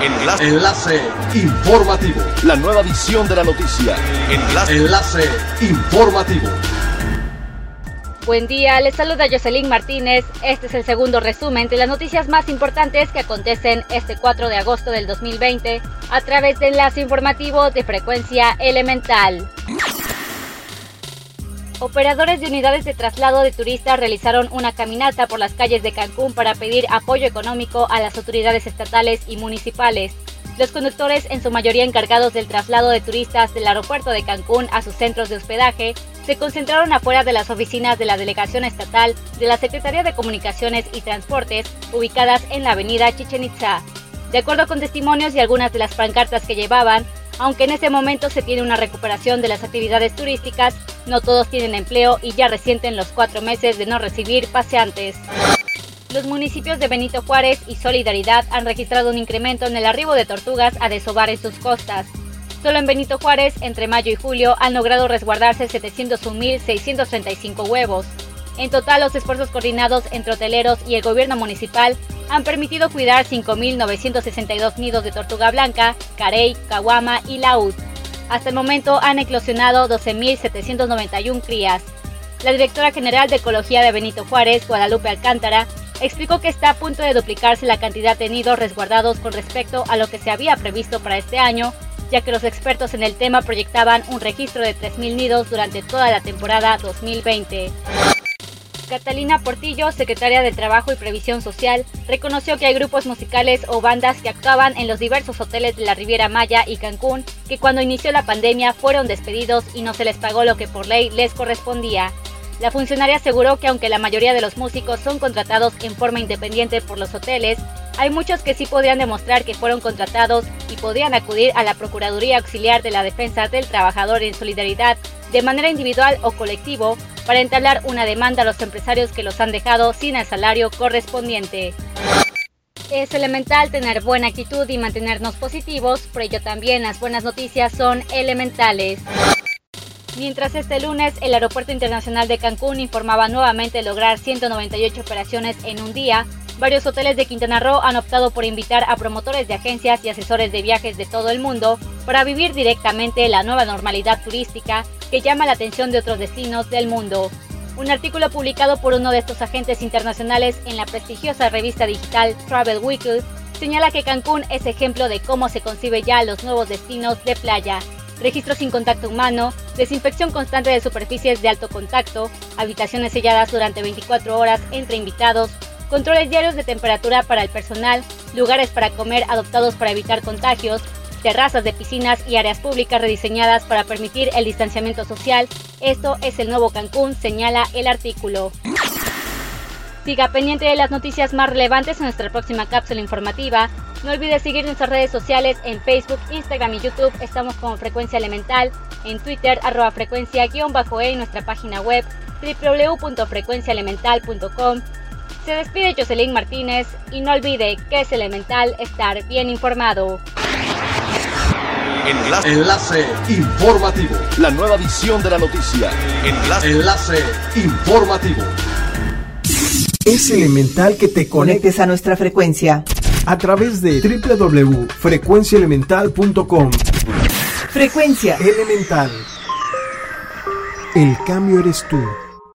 Enlace. Enlace informativo. La nueva edición de la noticia. Enlace. Enlace informativo. Buen día, les saluda Jocelyn Martínez. Este es el segundo resumen de las noticias más importantes que acontecen este 4 de agosto del 2020 a través de enlace informativo de frecuencia elemental. Operadores de unidades de traslado de turistas realizaron una caminata por las calles de Cancún para pedir apoyo económico a las autoridades estatales y municipales. Los conductores, en su mayoría encargados del traslado de turistas del aeropuerto de Cancún a sus centros de hospedaje, se concentraron afuera de las oficinas de la Delegación Estatal de la Secretaría de Comunicaciones y Transportes, ubicadas en la avenida Chichen Itza. De acuerdo con testimonios y algunas de las pancartas que llevaban, aunque en este momento se tiene una recuperación de las actividades turísticas, no todos tienen empleo y ya resienten los cuatro meses de no recibir paseantes. Los municipios de Benito Juárez y Solidaridad han registrado un incremento en el arribo de tortugas a desovar en sus costas. Solo en Benito Juárez, entre mayo y julio, han logrado resguardarse 701.635 huevos. En total, los esfuerzos coordinados entre hoteleros y el gobierno municipal han permitido cuidar 5.962 nidos de tortuga blanca, carey, caguama y laúd. Hasta el momento han eclosionado 12.791 crías. La directora general de Ecología de Benito Juárez, Guadalupe Alcántara, explicó que está a punto de duplicarse la cantidad de nidos resguardados con respecto a lo que se había previsto para este año, ya que los expertos en el tema proyectaban un registro de 3.000 nidos durante toda la temporada 2020. Catalina Portillo, secretaria de Trabajo y Previsión Social, reconoció que hay grupos musicales o bandas que actuaban en los diversos hoteles de la Riviera Maya y Cancún que cuando inició la pandemia fueron despedidos y no se les pagó lo que por ley les correspondía. La funcionaria aseguró que aunque la mayoría de los músicos son contratados en forma independiente por los hoteles, hay muchos que sí podrían demostrar que fueron contratados y podrían acudir a la Procuraduría Auxiliar de la Defensa del Trabajador en Solidaridad de manera individual o colectivo para entablar una demanda a los empresarios que los han dejado sin el salario correspondiente. Es elemental tener buena actitud y mantenernos positivos, por ello también las buenas noticias son elementales. Mientras este lunes el Aeropuerto Internacional de Cancún informaba nuevamente lograr 198 operaciones en un día, varios hoteles de Quintana Roo han optado por invitar a promotores de agencias y asesores de viajes de todo el mundo para vivir directamente la nueva normalidad turística que llama la atención de otros destinos del mundo. Un artículo publicado por uno de estos agentes internacionales en la prestigiosa revista digital Travel Weekly señala que Cancún es ejemplo de cómo se concibe ya los nuevos destinos de playa. Registro sin contacto humano, desinfección constante de superficies de alto contacto, habitaciones selladas durante 24 horas entre invitados, controles diarios de temperatura para el personal, lugares para comer adoptados para evitar contagios, terrazas de piscinas y áreas públicas rediseñadas para permitir el distanciamiento social. Esto es el nuevo Cancún, señala el artículo. Siga pendiente de las noticias más relevantes en nuestra próxima cápsula informativa. No olvide seguir nuestras redes sociales en Facebook, Instagram y YouTube. Estamos con Frecuencia Elemental, en Twitter, arroba frecuencia-e y nuestra página web www.frecuenciaelemental.com. Se despide Jocelyn Martínez y no olvide que es elemental estar bien informado. Enlace. Enlace informativo. La nueva edición de la noticia. Enlace. Enlace informativo. Es elemental que te conectes a nuestra frecuencia a través de www.frecuenciaelemental.com. Frecuencia Elemental. El cambio eres tú.